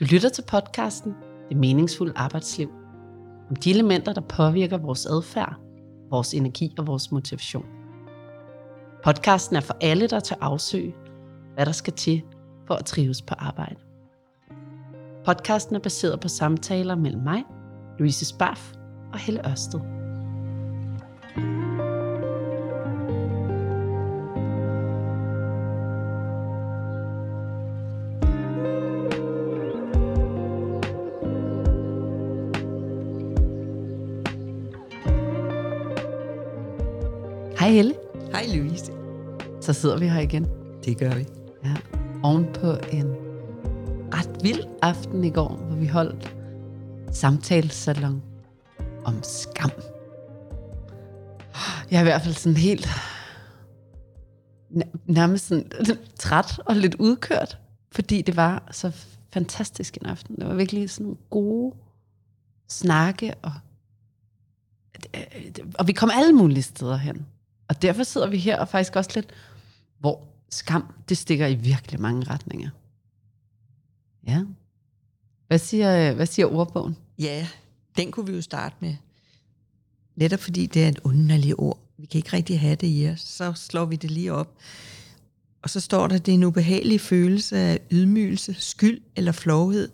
Du lytter til podcasten Det meningsfulde arbejdsliv. Om de elementer, der påvirker vores adfærd, vores energi og vores motivation. Podcasten er for alle, der tager afsøge, hvad der skal til for at trives på arbejde. Podcasten er baseret på samtaler mellem mig, Louise Sparf og Helle Ørsted. Hej Helle. Hej Louise. Så sidder vi her igen. Det gør vi. Ja, oven på en ret vild aften i går, hvor vi holdt samtalesalon om skam. Jeg er i hvert fald sådan helt nær- nærmest sådan træt og lidt udkørt, fordi det var så fantastisk en aften. Det var virkelig sådan nogle gode snakke, og, og vi kom alle mulige steder hen. Og derfor sidder vi her og faktisk også lidt, hvor skam, det stikker i virkelig mange retninger. Ja. Hvad siger, hvad siger ordbogen? Ja, den kunne vi jo starte med. Netop fordi det er et underligt ord. Vi kan ikke rigtig have det i os. Så slår vi det lige op. Og så står der, det er en ubehagelig følelse af ydmygelse, skyld eller flovhed,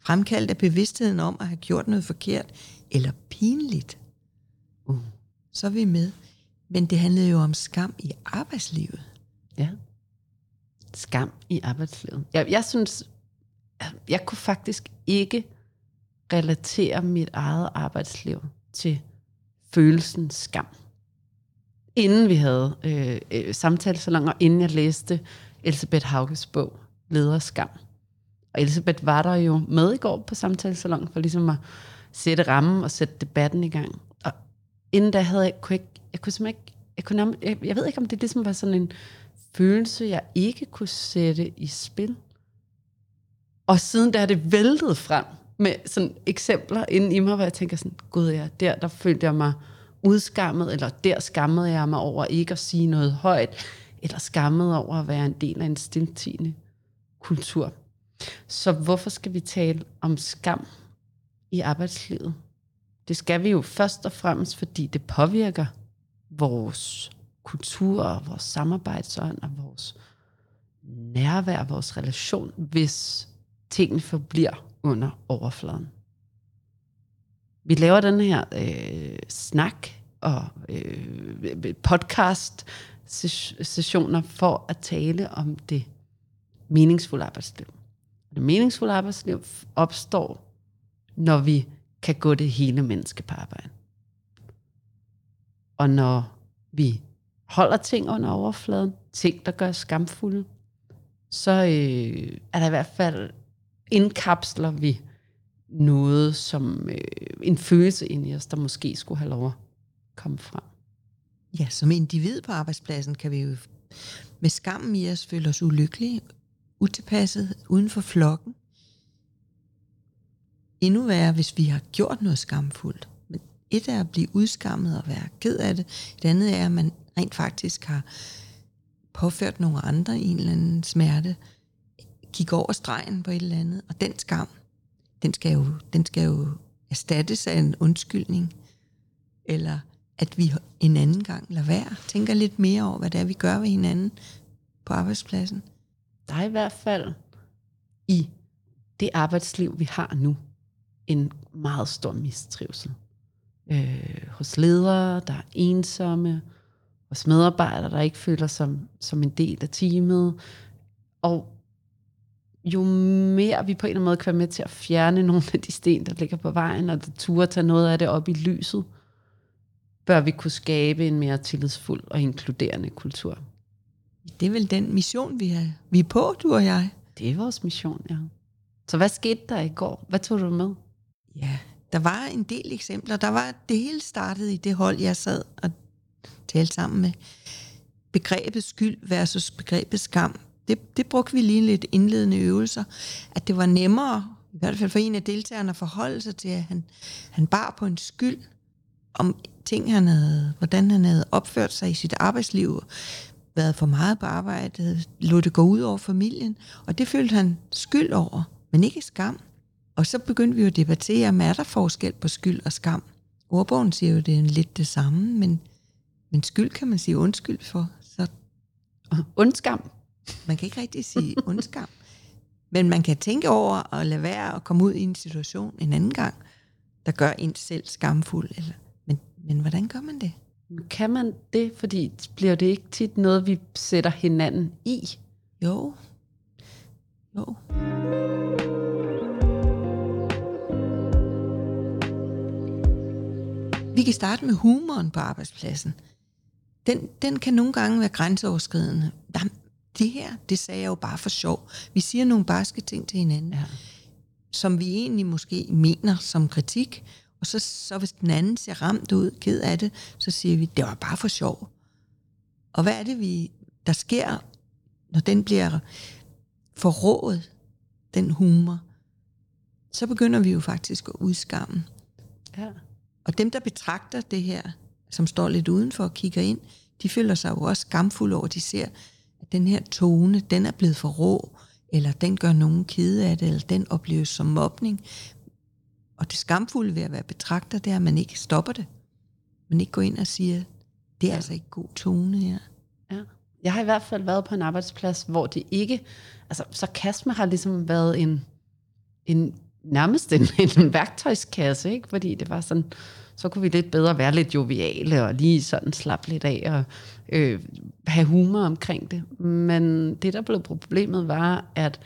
fremkaldt af bevidstheden om at have gjort noget forkert eller pinligt. Uh. Så er vi med. Men det handlede jo om skam i arbejdslivet. Ja. Skam i arbejdslivet. Jeg, jeg synes, jeg kunne faktisk ikke relatere mit eget arbejdsliv til følelsen skam. Inden vi havde øh, øh, samtalesalon, og inden jeg læste Elisabeth Hauges bog, Leder Skam. Og Elisabeth var der jo med i går på samtalesalongen for ligesom at sætte rammen og sætte debatten i gang. Inden da havde jeg, kunne jeg, jeg kunne simpelthen ikke, jeg, kunne jeg, jeg ved ikke, om det ligesom var sådan en følelse, jeg ikke kunne sætte i spil. Og siden da er det væltet frem med sådan eksempler inden i mig, hvor jeg tænker sådan, gud ja, der, der følte jeg mig udskammet, eller der skammede jeg mig over ikke at sige noget højt, eller skammet over at være en del af en stiltigende kultur. Så hvorfor skal vi tale om skam i arbejdslivet? Det skal vi jo først og fremmest, fordi det påvirker vores kultur og vores samarbejdsånd og vores nærvær, vores relation, hvis tingene forbliver under overfladen. Vi laver den her øh, snak og øh, podcast sessioner for at tale om det meningsfulde arbejdsliv. Det meningsfulde arbejdsliv opstår, når vi kan gå det hele menneske på arbejde. Og når vi holder ting under overfladen, ting, der gør skamfulde, så øh, er der i hvert fald, indkapsler vi noget som øh, en følelse ind i os, der måske skulle have lov at komme frem. Ja, som individ på arbejdspladsen kan vi jo med skammen i os føle os ulykkelige, utilpasset, uden for flokken. Endnu værre, hvis vi har gjort noget skamfuldt. Men et er at blive udskammet og være ked af det. Et andet er, at man rent faktisk har påført nogle andre en eller anden smerte. Kigge over stregen på et eller andet. Og den skam, den skal jo, den skal jo erstattes af en undskyldning. Eller at vi en anden gang lader være. Tænker lidt mere over, hvad det er, vi gør ved hinanden på arbejdspladsen. Der er i hvert fald i det arbejdsliv, vi har nu, en meget stor mistrivsel. Øh, hos ledere, der er ensomme, hos medarbejdere, der ikke føler sig som, som en del af teamet. Og jo mere vi på en eller anden måde kan være med til at fjerne nogle af de sten, der ligger på vejen, og der turde tage noget af det op i lyset, bør vi kunne skabe en mere tillidsfuld og inkluderende kultur. Det er vel den mission, vi er, vi er på, du og jeg. Det er vores mission, ja. Så hvad skete der i går? Hvad tog du med? Ja, der var en del eksempler. Der var det hele startet i det hold, jeg sad og talte sammen med. Begrebet skyld versus begrebet skam. Det, det brugte vi lige lidt indledende øvelser. At det var nemmere, i hvert fald for en af deltagerne, at forholde sig til, at han, han bar på en skyld om ting, han havde, hvordan han havde opført sig i sit arbejdsliv, været for meget på arbejde, lod det gå ud over familien, og det følte han skyld over. men ikke skam. Og så begyndte vi jo at debattere, om er der forskel på skyld og skam. Ordbogen siger jo, at det er lidt det samme, men, men skyld kan man sige undskyld for. Så Undskam. man kan ikke rigtig sige ondskam. Men man kan tænke over at lade være at komme ud i en situation en anden gang, der gør en selv skamfuld. Eller, men, men hvordan gør man det? Kan man det? Fordi bliver det ikke tit noget, vi sætter hinanden i? Jo. Jo. Vi kan starte med humoren på arbejdspladsen. Den, den kan nogle gange være grænseoverskridende. Jamen, det her, det sagde jeg jo bare for sjov. Vi siger nogle barske ting til hinanden, Ja. som vi egentlig måske mener som kritik, og så, så hvis den anden ser ramt ud, ked af det, så siger vi, det var bare for sjov. Og hvad er det, vi, der sker, når den bliver forrådet, den humor? Så begynder vi jo faktisk at udskamme. ja. Og dem, der betragter det her, som står lidt udenfor og kigger ind, de føler sig jo også skamfulde over, at de ser, at den her tone, den er blevet for rå, eller den gør nogen kede af det, eller den opleves som mobning. Og det skamfulde ved at være betragter, det er, at man ikke stopper det. Man ikke går ind og siger, det er altså ikke god tone her. Ja. Jeg har i hvert fald været på en arbejdsplads, hvor det ikke... Altså, sarkasme har ligesom været en, en nærmest en, en værktøjskasse, ikke? Fordi det var sådan, så kunne vi lidt bedre være lidt joviale og lige sådan slappe lidt af og øh, have humor omkring det. Men det, der blev problemet, var, at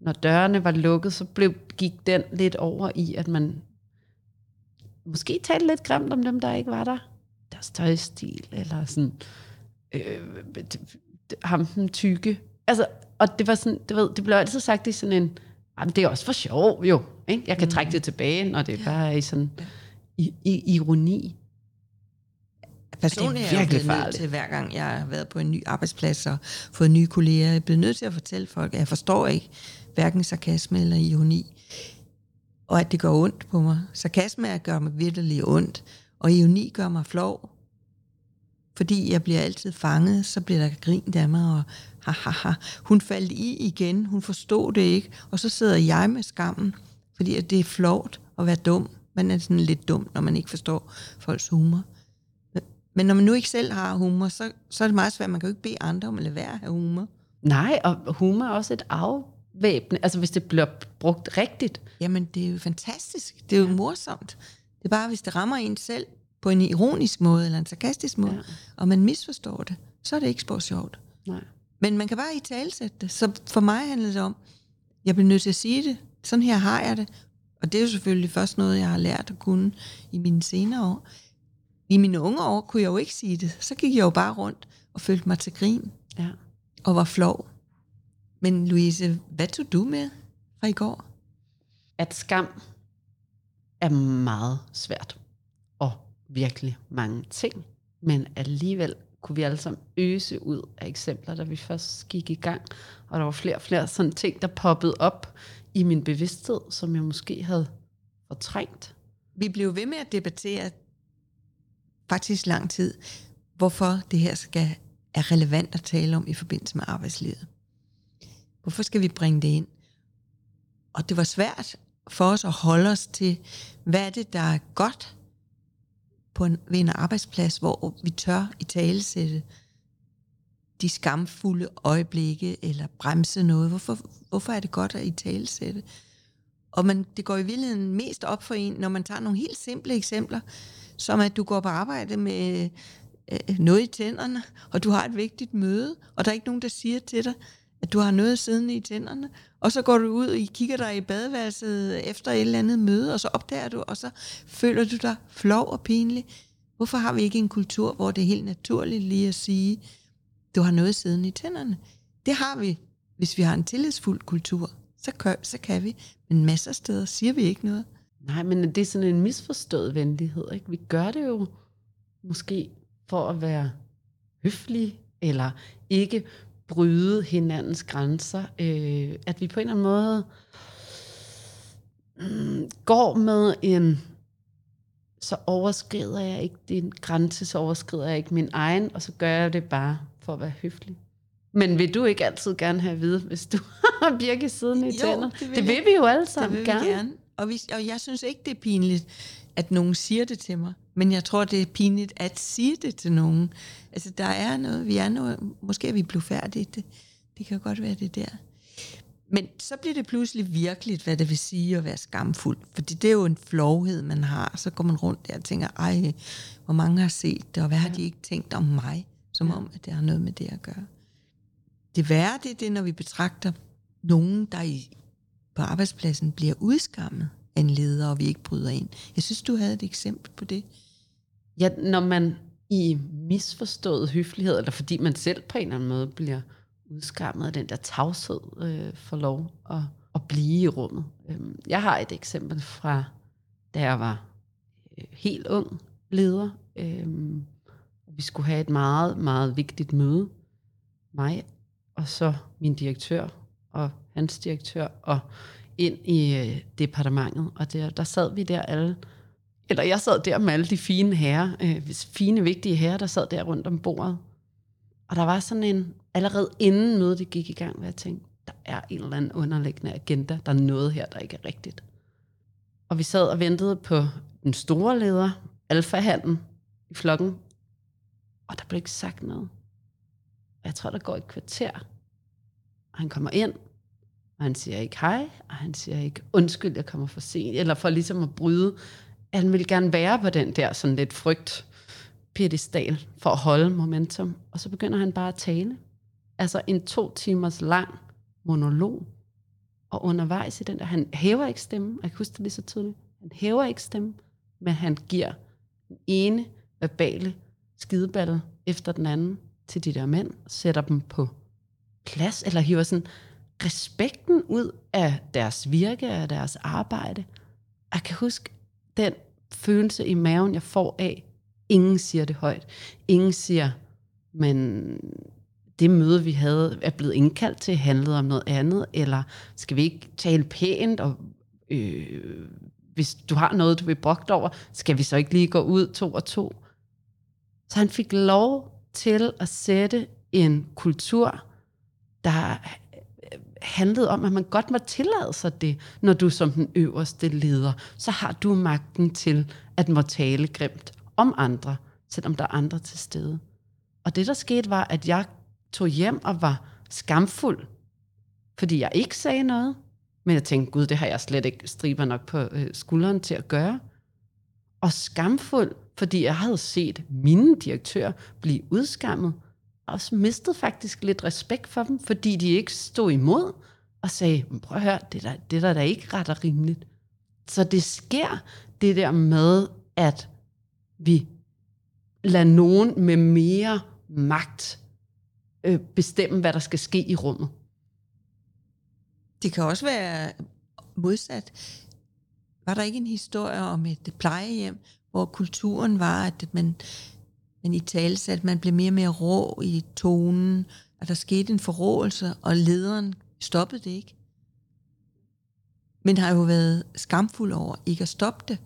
når dørene var lukket, så blev, gik den lidt over i, at man måske talte lidt grimt om dem, der ikke var der. Deres tøjstil, eller sådan, øh, ham den tykke. Altså, og det var sådan, du ved, det blev altid sagt i sådan en, "Jamen, det er også for sjov, jo. Ikke? Jeg kan trække det tilbage, når det bare er i sådan i, i, ironi. Personligt er jeg blevet nødt til, hver gang jeg har været på en ny arbejdsplads og fået nye kolleger, jeg er blevet nødt til at fortælle folk, at jeg forstår ikke hverken sarkasme eller ironi, og at det gør ondt på mig. Sarkasme er at gøre mig virkelig ondt, og ironi gør mig flov. Fordi jeg bliver altid fanget, så bliver der grint af mig, og ha, ha, ha. Hun faldt i igen, hun forstod det ikke, og så sidder jeg med skammen, fordi det er flovt at være dum. Man er sådan lidt dum, når man ikke forstår folks humor. Men når man nu ikke selv har humor, så, så er det meget svært. Man kan jo ikke bede andre om at lade være at have humor. Nej, og humor er også et afvæbne, altså hvis det bliver brugt rigtigt. Jamen, det er jo fantastisk. Det er jo morsomt. Det er bare, hvis det rammer en selv på en ironisk måde, eller en sarkastisk måde, Ja. og man misforstår det, så er det ikke spor sjovt. Nej. Men man kan bare i talsætte det. Så for mig handler det om, jeg bliver nødt til at sige det. Sådan her har jeg det. Og det er jo selvfølgelig først noget, jeg har lært at kunne i mine senere år. I mine unge år kunne jeg jo ikke sige det. Så gik jeg jo bare rundt og følte mig til grin Ja. og var flov. Men Louise, hvad tog du med fra i går? At skam er meget svært. Virkelig mange ting. Men alligevel kunne vi alle sammen øse ud af eksempler, da vi først gik i gang. Og der var flere og flere sådan ting, der poppede op i min bevidsthed, som jeg måske havde fortrængt. Vi blev ved med at debattere faktisk lang tid, hvorfor det her skal, er relevant at tale om i forbindelse med arbejdslivet. Hvorfor skal vi bringe det ind? Og det var svært for os at holde os til, hvad er det, der er godt på en, ved en arbejdsplads, hvor vi tør i talesætte de skamfulde øjeblikke, eller bremse noget. Hvorfor, hvorfor er det godt at i talesætte? Og man, det går i virkeligheden mest op for en, når man tager nogle helt simple eksempler, som at du går på arbejde med øh, noget i tænderne, og du har et vigtigt møde, og der er ikke nogen, der siger til dig, at du har noget siddende i tænderne, og så går du ud og kigger dig i badeværelset efter et eller andet møde, og så opdager du, og så føler du dig flov og pinlig. Hvorfor har vi ikke en kultur, hvor det er helt naturligt lige at sige, du har noget siddende i tænderne? Det har vi, hvis vi har en tillidsfuld kultur. Så kan, så kan vi. Men masser af steder siger vi ikke noget. Nej, men det er sådan en misforstået venlighed. Ikke? Vi gør det jo måske for at være høflige, eller ikke bryde hinandens grænser. Øh, at vi på en eller anden måde mm, går med en, så overskrider jeg ikke din grænse, så overskrider jeg ikke min egen, og så gør jeg det bare for at være høflig. Men vil du ikke altid gerne have at vide, hvis du har Birke siden i Jo, tænder? det vil det vil jeg. vi jo alle Det sammen vil gerne. vi gerne. Og, vi, og jeg synes ikke, det er pinligt, at nogen siger det til mig. Men jeg tror, det er pinligt at sige det til nogen. Altså, der er noget, vi er noget, måske er vi blufærdige. Det, det kan godt være det der. Men så bliver det pludselig virkeligt, hvad det vil sige at være skamfuld. Fordi det er jo en flovhed, man har. Så går man rundt der og tænker, ej, hvor mange har set det, og hvad har de ikke tænkt om mig? Som om, at det har noget med det at gøre. Det værre, det er det, når vi betragter nogen, der i, på arbejdspladsen bliver udskammet en leder, og vi ikke bryder ind. Jeg synes, du havde et eksempel på det. Ja, når man i misforstået høflighed, eller fordi man selv på en eller anden måde bliver udskammet af den der tavshed, øh, får lov at, at blive i rummet. Øhm, jeg har et eksempel fra, da jeg var øh, helt ung leder. Øh, vi skulle have et meget, meget vigtigt møde. Mig og så min direktør og hans direktør og ind i øh, departementet. Og der, der sad vi der alle, eller jeg sad der med alle de fine herrer, øh, fine, vigtige herrer, der sad der rundt om bordet. Og der var sådan en, allerede inden mødet det gik i gang, hvor jeg tænkte, der er en eller anden underliggende agenda, der er noget her, der ikke er rigtigt. Og vi sad og ventede på den store leder, alfahanden i flokken, og der blev ikke sagt noget. Jeg tror, der går et kvarter, og han kommer ind, og han siger ikke hej, og han siger ikke undskyld, jeg kommer for sent, eller for ligesom at bryde. Han vil gerne være på den der sådan lidt frygt pedestal for at holde momentum. Og så begynder han bare at tale. Altså en to timers lang monolog. Og undervejs i den der, han hæver ikke stemmen, jeg kan huske det lige så tydeligt, han hæver ikke stemmen, men han giver den ene verbale skideballe efter den anden til de der mænd, sætter dem på plads, eller hiver sådan respekten ud af deres virke, af deres arbejde. Jeg kan huske den følelse i maven, jeg får af, ingen siger det højt. Ingen siger, men det møde, vi havde, er blevet indkaldt til, handlede om noget andet, eller skal vi ikke tale pænt, og øh, hvis du har noget, du vil brugt over, skal vi så ikke lige gå ud to og to? Så han fik lov til at sætte en kultur, der handlede om, at man godt må tillade sig det, når du som den øverste leder, så har du magten til at må tale grimt om andre, selvom der er andre til stede. Og det, der skete, var, at jeg tog hjem og var skamfuld, fordi jeg ikke sagde noget. Men jeg tænkte, gud, det har jeg slet ikke striber nok på øh, skulderen til at gøre. Og skamfuld, fordi jeg havde set mine direktører blive udskammet, også mistet faktisk lidt respekt for dem, fordi de ikke stod imod og sagde, prøv at høre, det er der, det er der, da ikke ret og rimeligt. Så det sker, det der med, at vi lader nogen med mere magt øh, bestemme, hvad der skal ske i rummet. Det kan også være modsat. Var der ikke en historie om et plejehjem, hvor kulturen var, at man, man i tale at man blev mere og mere rå i tonen, og der skete en forrådelse, og lederen stoppede det ikke. Men har jo været skamfuld over ikke at stoppe det.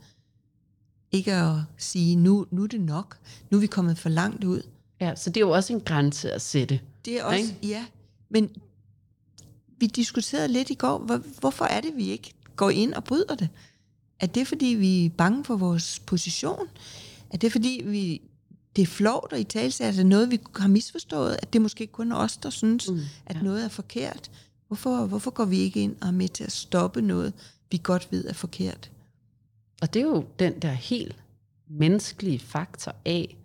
Ikke at sige, nu, nu er det nok. Nu er vi kommet for langt ud. Ja, så det er jo også en grænse at sætte. Det er også, Ikke? ja. Men vi diskuterede lidt i går, hvor, hvorfor er det, vi ikke går ind og bryder det? Er det, fordi vi er bange for vores position? Er det, fordi vi, det er flot og i er det noget, vi har misforstået? At det måske kun er os, der synes, mm, Mm, at ja. noget er forkert? Hvorfor, hvorfor går vi ikke ind og er med til at stoppe noget, vi godt ved er forkert? Og det er jo den der helt menneskelige faktor af,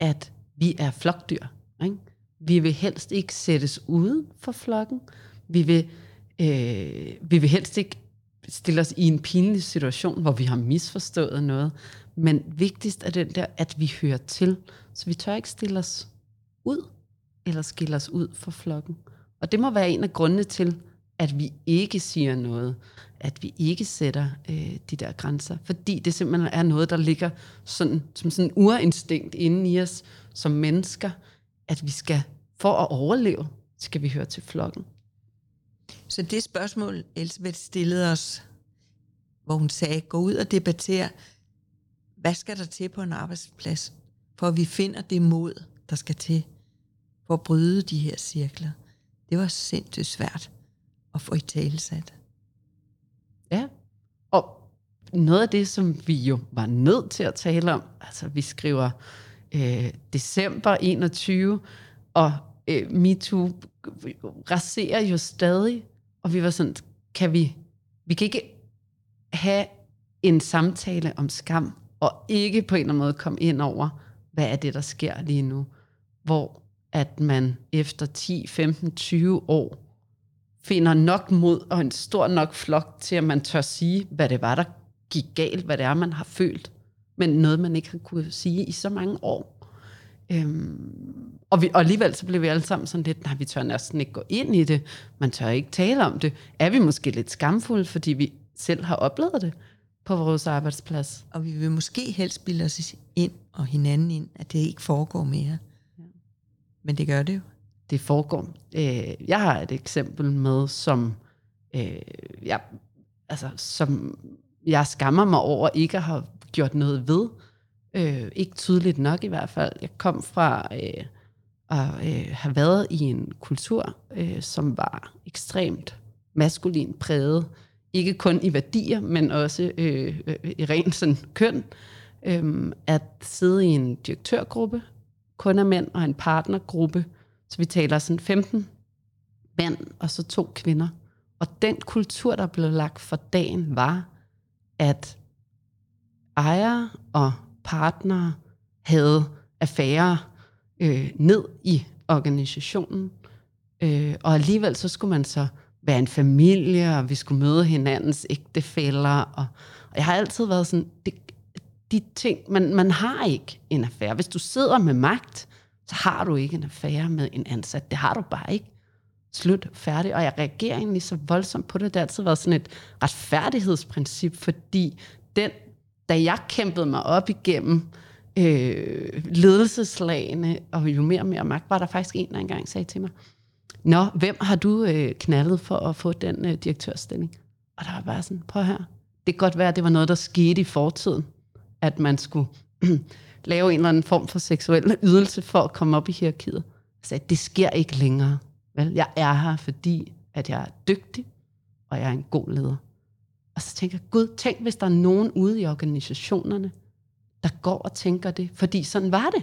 at vi er flokdyr. Ikke? Vi vil helst ikke sættes uden for flokken. Vi vil, øh, vi vil helst ikke stille os i en pinlig situation, hvor vi har misforstået noget. Men vigtigst er den der, at vi hører til. Så vi tør ikke stille os ud, eller skille os ud for flokken. Og det må være en af grundene til, at vi ikke siger noget, at vi ikke sætter øh, de der grænser, fordi det simpelthen er noget, der ligger sådan, som sådan en urinstinkt inde i os som mennesker, at vi skal, for at overleve, skal vi høre til flokken. Så det spørgsmål, Elisabeth stillede os, hvor hun sagde, gå ud og debattere, hvad skal der til på en arbejdsplads, for at vi finder det mod, der skal til, for at bryde de her cirkler. Det var sindssygt svært at få i talesat. Ja, og noget af det, som vi jo var nødt til at tale om, altså vi skriver øh, december 21, og øh, MeToo raserer jo stadig, og vi var sådan, kan vi, vi kan ikke have en samtale om skam, og ikke på en eller anden måde komme ind over, hvad er det, der sker lige nu, hvor at man efter 10, 15, 20 år finder nok mod og en stor nok flok til, at man tør sige, hvad det var, der gik galt, hvad det er, man har følt, men noget, man ikke har kunne sige i så mange år. Øhm, og, vi, og alligevel så blev vi alle sammen sådan lidt, nej, vi tør næsten ikke gå ind i det, man tør ikke tale om det. Er vi måske lidt skamfulde, fordi vi selv har oplevet det på vores arbejdsplads? Og vi vil måske helst bilde os ind og hinanden ind, at det ikke foregår mere. Ja. Men det gør det jo. Det foregår. Øh, jeg har et eksempel med, som, øh, jeg, altså, som jeg skammer mig over ikke at have gjort noget ved. Øh, ikke tydeligt nok i hvert fald. Jeg kom fra øh, at øh, have været i en kultur, øh, som var ekstremt maskulin præget. Ikke kun i værdier, men også øh, øh, i rent sådan køn. Øh, at sidde i en direktørgruppe, kun af mænd, og en partnergruppe. Så vi taler sådan 15 mænd, og så to kvinder. Og den kultur, der blev lagt for dagen, var, at ejere og partnere havde affærer øh, ned i organisationen. Øh, og alligevel så skulle man så være en familie, og vi skulle møde hinandens ægtefæller. Og, og jeg har altid været sådan, det, de ting, man, man har ikke en affære. Hvis du sidder med magt, så har du ikke en affære med en ansat. Det har du bare ikke. Slut, færdig. Og jeg reagerer egentlig så voldsomt på det. Det har altid været sådan et retfærdighedsprincip, fordi den, da jeg kæmpede mig op igennem øh, ledelseslagene, og jo mere og mere magt, var der faktisk en, der engang sagde til mig, Nå, hvem har du øh, knaldet for at få den øh, direktørstilling? Og der var bare sådan, prøv her. Det kan godt være, at det var noget, der skete i fortiden, at man skulle lave en eller anden form for seksuel ydelse for at komme op i hierarkiet. Jeg sagde, det sker ikke længere. Vel? Jeg er her, fordi at jeg er dygtig, og jeg er en god leder. Og så tænker jeg, Gud, tænk, hvis der er nogen ude i organisationerne, der går og tænker det, fordi sådan var det.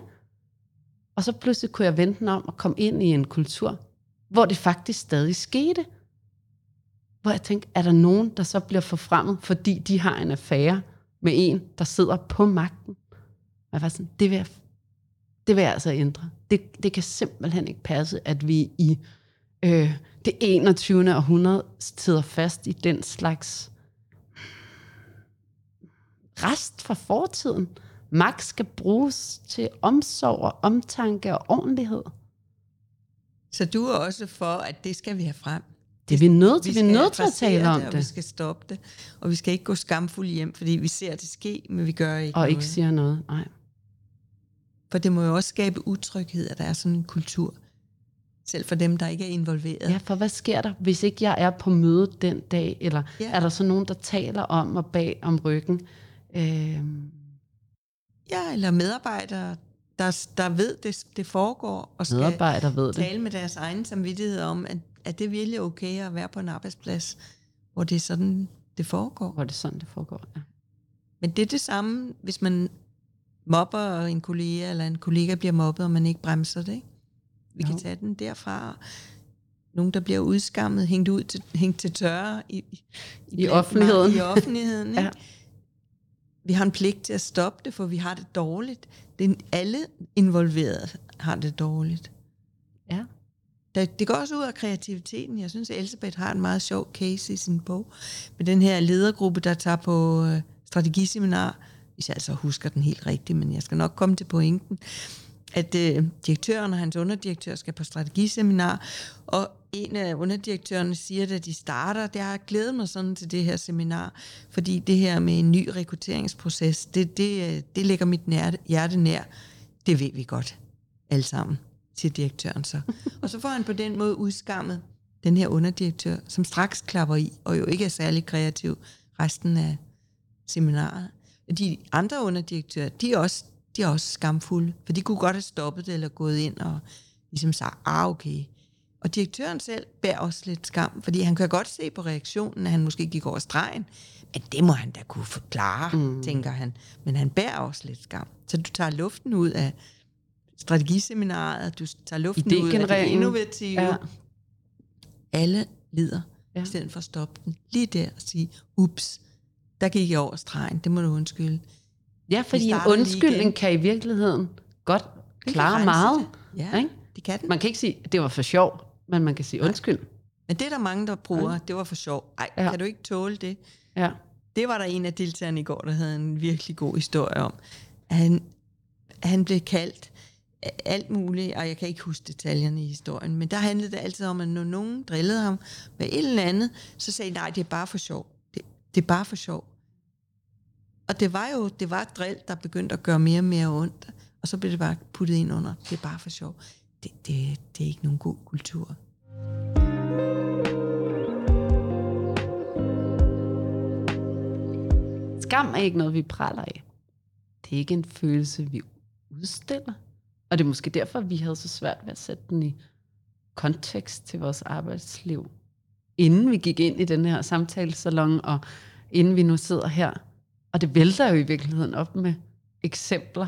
Og så pludselig kunne jeg vente om og komme ind i en kultur, hvor det faktisk stadig skete. Hvor jeg tænkte, er der nogen, der så bliver forfremmet, fordi de har en affære med en, der sidder på magten? Og jeg var sådan, det vil jeg, det vil jeg altså ændre. Det, det kan simpelthen ikke passe, at vi i øh, det 21. århundrede sidder fast i den slags rest fra fortiden. Magt skal bruges til omsorg og omtanke og ordentlighed. Så du er også for, at det skal vi have frem? Det er vi nødt til. Vi, vi er nødt til at tale om det, det. Og vi skal stoppe det. Og vi skal ikke gå skamfulde hjem, fordi vi ser det ske, men vi gør ikke Og noget. ikke siger noget, nej. For det må jo også skabe utryghed, at der er sådan en kultur. Selv for dem, der ikke er involveret. Ja, for hvad sker der, hvis ikke jeg er på møde den dag? Eller ja. er der så nogen, der taler om og bag om ryggen? Øh... Ja, eller medarbejdere, der, der ved, det, det foregår, og skal medarbejdere ved tale det. med deres egen samvittighed om, at, at det virkelig okay at være på en arbejdsplads, hvor det er sådan, det foregår. Hvor det er sådan, det foregår, ja. Men det er det samme, hvis man mobber en kollega, eller en kollega bliver mobbet, og man ikke bremser det. Ikke? Vi jo. kan tage den derfra. Nogen, der bliver udskammet, hængt, ud til, hængt til tørre i, i, I offentligheden. I offentligheden ikke? ja. Vi har en pligt til at stoppe det, for vi har det dårligt. Det, alle involverede har det dårligt. Ja. Det, det går også ud af kreativiteten. Jeg synes, at Elisabeth har en meget sjov case i sin bog, med den her ledergruppe, der tager på øh, strategiseminar, hvis jeg altså husker den helt rigtigt, men jeg skal nok komme til pointen, at øh, direktøren og hans underdirektør skal på strategiseminar, og en af underdirektørerne siger, at de starter, det har glædet mig sådan til det her seminar, fordi det her med en ny rekrutteringsproces, det, det, det ligger mit hjerte nær. Det ved vi godt, alle sammen, siger direktøren så. og så får han på den måde udskammet den her underdirektør, som straks klapper i, og jo ikke er særlig kreativ resten af seminaret. De andre underdirektører, de er også, de er også skamfulde, for de kunne godt have stoppet det, eller gået ind og ligesom sagde, ah okay. Og direktøren selv bærer også lidt skam, fordi han kan godt se på reaktionen, at han måske gik over stregen, men det må han da kunne forklare, mm. tænker han. Men han bærer også lidt skam. Så du tager luften ud af strategiseminaret, du tager luften ud af det innovative. Ja. Alle lider, ja. i stedet for at stoppe den lige der og sige, ups, der gik jeg over stregen, det må du undskylde. Ja, fordi en undskyldning kan i virkeligheden godt klare meget. Ja, ikke? det kan den. Man kan ikke sige, at det var for sjov, men man kan sige undskyld. Men det er der mange, der bruger, ja. det var for sjov. Ej, ja. kan du ikke tåle det? Ja. Det var der en af deltagerne i går, der havde en virkelig god historie om. Han, han blev kaldt alt muligt, og jeg kan ikke huske detaljerne i historien, men der handlede det altid om, at når nogen drillede ham med et eller andet, så sagde nej, det er bare for sjov. Det, det er bare for sjov. Og det var jo det var et drill, der begyndte at gøre mere og mere ondt, og så blev det bare puttet ind under, det er bare for sjov. Det, det, det er ikke nogen god kultur. Skam er ikke noget, vi praler af. Det er ikke en følelse, vi udstiller. Og det er måske derfor, vi havde så svært ved at sætte den i kontekst til vores arbejdsliv. Inden vi gik ind i den her samtalesalon, og inden vi nu sidder her. Og det vælter jo i virkeligheden op med eksempler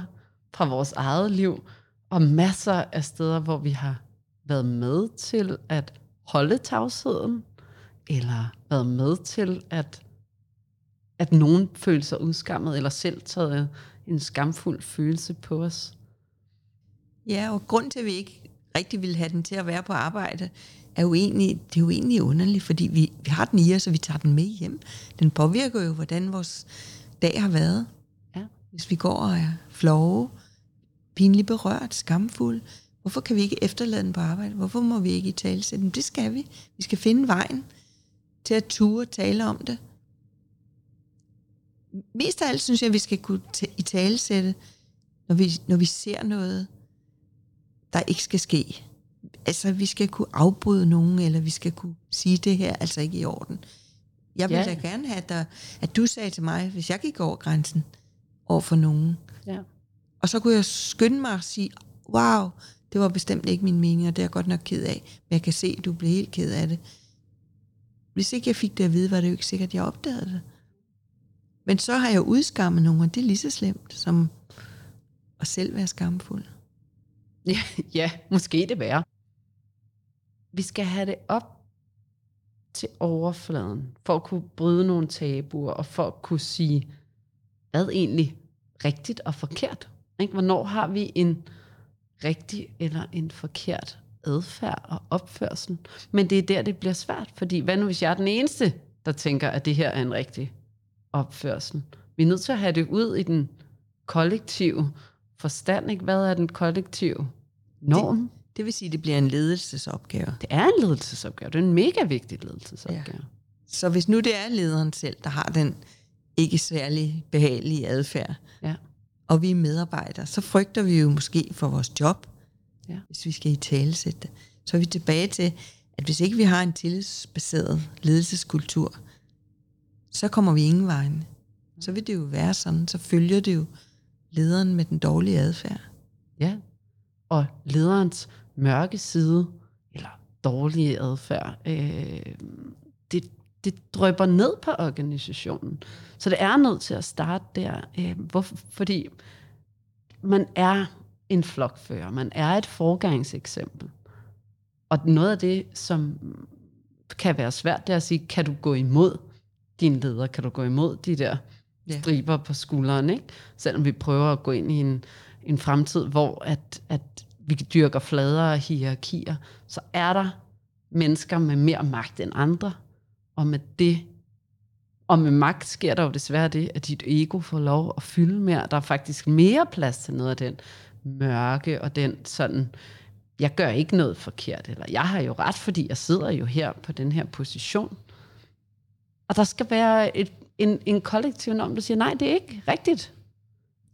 fra vores eget liv, og masser af steder, hvor vi har været med til at holde tavsheden, eller været med til at at nogen føler sig udskammet, eller selv taget en skamfuld følelse på os. Ja, og grund til, at vi ikke rigtig vil have den til at være på arbejde, er jo egentlig, det er jo egentlig underligt, fordi vi, vi har den i os, og vi tager den med hjem. Den påvirker jo, hvordan vores dag har været. Ja. Hvis vi går og er flove, pinligt berørt, skamfuld, hvorfor kan vi ikke efterlade den på arbejde? Hvorfor må vi ikke i tale sætte den? Det skal vi. Vi skal finde vejen til at ture tale om det mest af alt synes jeg, at vi skal kunne i tale sætte, når vi, når vi ser noget, der ikke skal ske. Altså, vi skal kunne afbryde nogen, eller vi skal kunne sige, det her altså ikke i orden. Jeg vil ja. da gerne have, at, at du sagde til mig, hvis jeg gik over grænsen over for nogen, ja og så kunne jeg skynde mig og sige, wow, det var bestemt ikke min mening, og det er jeg godt nok ked af, men jeg kan se, at du blev helt ked af det. Hvis ikke jeg fik det at vide, var det jo ikke sikkert, at jeg opdagede det. Men så har jeg udskammet nogen, og det er lige så slemt som at selv være skamfuld. Ja, ja måske det værre. Vi skal have det op til overfladen, for at kunne bryde nogle tabuer, og for at kunne sige, hvad egentlig rigtigt og forkert. Ikke? Hvornår har vi en rigtig eller en forkert adfærd og opførsel? Men det er der, det bliver svært, fordi hvad nu hvis jeg er den eneste, der tænker, at det her er en rigtig opførsel. Vi er nødt til at have det ud i den kollektive forstand. Ikke? Hvad er den kollektive norm? Det, det vil sige, at det bliver en ledelsesopgave. Det er en ledelsesopgave. Det er en mega vigtig ledelsesopgave. Ja. Så hvis nu det er lederen selv, der har den ikke særlig behagelige adfærd, ja. Og vi er medarbejdere, så frygter vi jo måske for vores job, ja. hvis vi skal i talesætte det. Så er vi tilbage til, at hvis ikke vi har en tillidsbaseret ledelseskultur, så kommer vi ingen vejen. Så vil det jo være sådan, så følger det jo lederen med den dårlige adfærd. Ja, og lederens mørke side, eller dårlige adfærd, øh, det, det drøber ned på organisationen. Så det er nødt til at starte der, øh, hvorfor, fordi man er en flokfører, man er et forgangseksempel. Og noget af det, som kan være svært, det er at sige, kan du gå imod din leder, kan du gå imod de der striber på skulderen, ikke? Selvom vi prøver at gå ind i en, en fremtid, hvor at, at vi dyrker fladere hierarkier, så er der mennesker med mere magt end andre, og med det og med magt sker der jo desværre det, at dit ego får lov at fylde mere. Der er faktisk mere plads til noget af den mørke og den sådan, jeg gør ikke noget forkert, eller jeg har jo ret, fordi jeg sidder jo her på den her position. Og der skal være et, en, en kollektiv norm, der siger, nej, det er ikke rigtigt.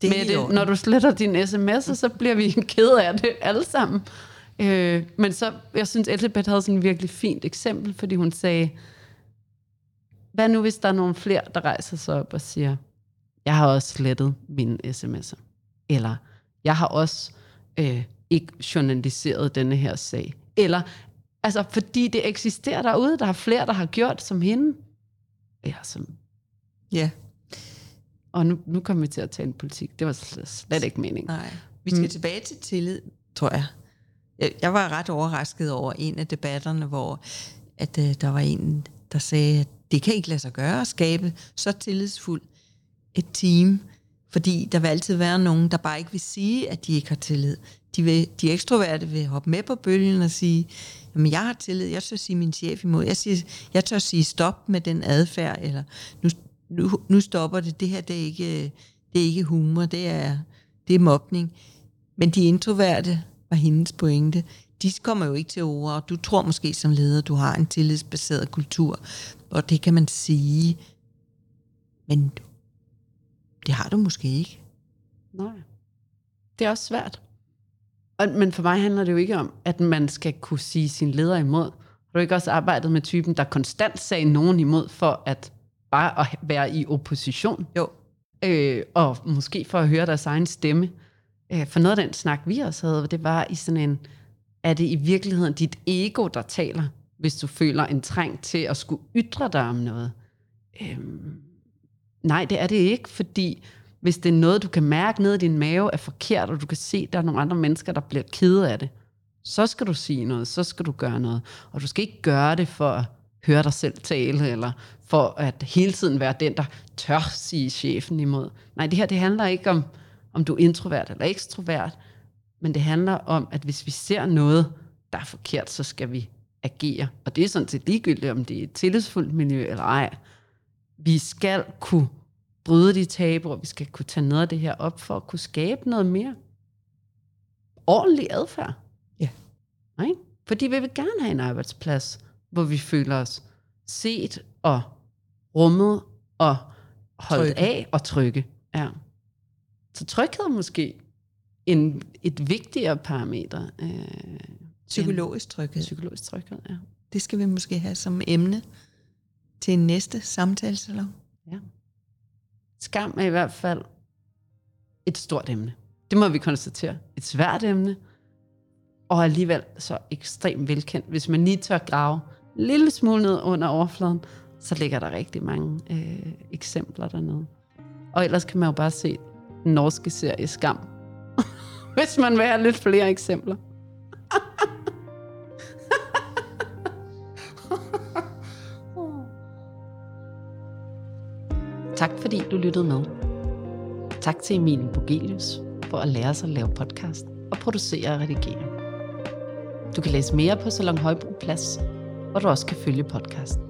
Det er med det. Når du sletter din sms'er, så bliver vi ked af det alle sammen. Øh, men så, jeg synes, Elisabeth havde sådan et virkelig fint eksempel, fordi hun sagde, hvad nu hvis der er nogle flere, der rejser sig op og siger, jeg har også slettet mine sms'er. Eller, jeg har også øh, ikke journaliseret denne her sag. Eller, altså, fordi det eksisterer derude, der er flere, der har gjort som hende. Ja, som, Ja, og nu, nu kommer vi til at tale politik. Det var slet, slet ikke meningen. nej. Vi skal mm. tilbage til tillid, tror jeg. jeg. Jeg var ret overrasket over en af debatterne, hvor at, øh, der var en, der sagde, at det kan ikke lade sig gøre at skabe så tillidsfuldt et team, fordi der vil altid være nogen, der bare ikke vil sige, at de ikke har tillid. De, vil, de ekstroverte vil hoppe med på bølgen og sige, jamen jeg har tillid, jeg tør sige min chef imod, jeg, siger, jeg tør sige stop med den adfærd, eller nu, nu, nu stopper det, det her det er ikke, det er ikke humor, det er, det er mobning. Men de introverte var hendes pointe. De kommer jo ikke til ord, og du tror måske som leder, du har en tillidsbaseret kultur, og det kan man sige, men det har du måske ikke. Nej. Det er også svært. Og, men for mig handler det jo ikke om, at man skal kunne sige sin leder imod. Har du ikke også arbejdet med typen, der konstant sagde nogen imod, for at bare at være i opposition? Jo. øh, og måske for at høre deres egen stemme. Øh, for noget af den snak, vi også havde, det var i sådan en, er det i virkeligheden dit ego, der taler, hvis du føler en trang til at skulle ytre dig om noget? Øhm, nej, det er det ikke, fordi hvis det er noget, du kan mærke ned i din mave er forkert, og du kan se, at der er nogle andre mennesker, der bliver kede af det, så skal du sige noget, så skal du gøre noget. Og du skal ikke gøre det for at høre dig selv tale, eller for at hele tiden være den, der tør sige chefen imod. Nej, det her det handler ikke om, om du er introvert eller ekstrovert, men det handler om, at hvis vi ser noget, der er forkert, så skal vi agere. Og det er sådan set ligegyldigt, om det er et tillidsfuldt miljø eller ej. Vi skal kunne bryde de tabuer, vi skal kunne tage noget af det her op for at kunne skabe noget mere ordentlig adfærd. Ja. Nej? Fordi vi vil gerne have en arbejdsplads, hvor vi føler os set og rummet og holdt Trygge. af og trygge. Ja. Så tryghed er måske en, et vigtigere parameter. Øh, Psykologisk tryghed. psykologisk tryghed, ja. Det skal vi måske have som emne til næste samtalesalon. ja. Skam er i hvert fald et stort emne. Det må vi konstatere. Et svært emne, og alligevel så ekstremt velkendt. Hvis man lige tør grave en lille smule ned under overfladen, så ligger der rigtig mange øh, eksempler dernede. Og ellers kan man jo bare se den norske serie Skam. Hvis man vil have lidt flere eksempler. Fordi du lyttede med. Tak til Emil Bogelius for at lære sig at lave podcast og producere og redigere. Du kan læse mere på Salon Højbro Plads, hvor du også kan følge podcasten.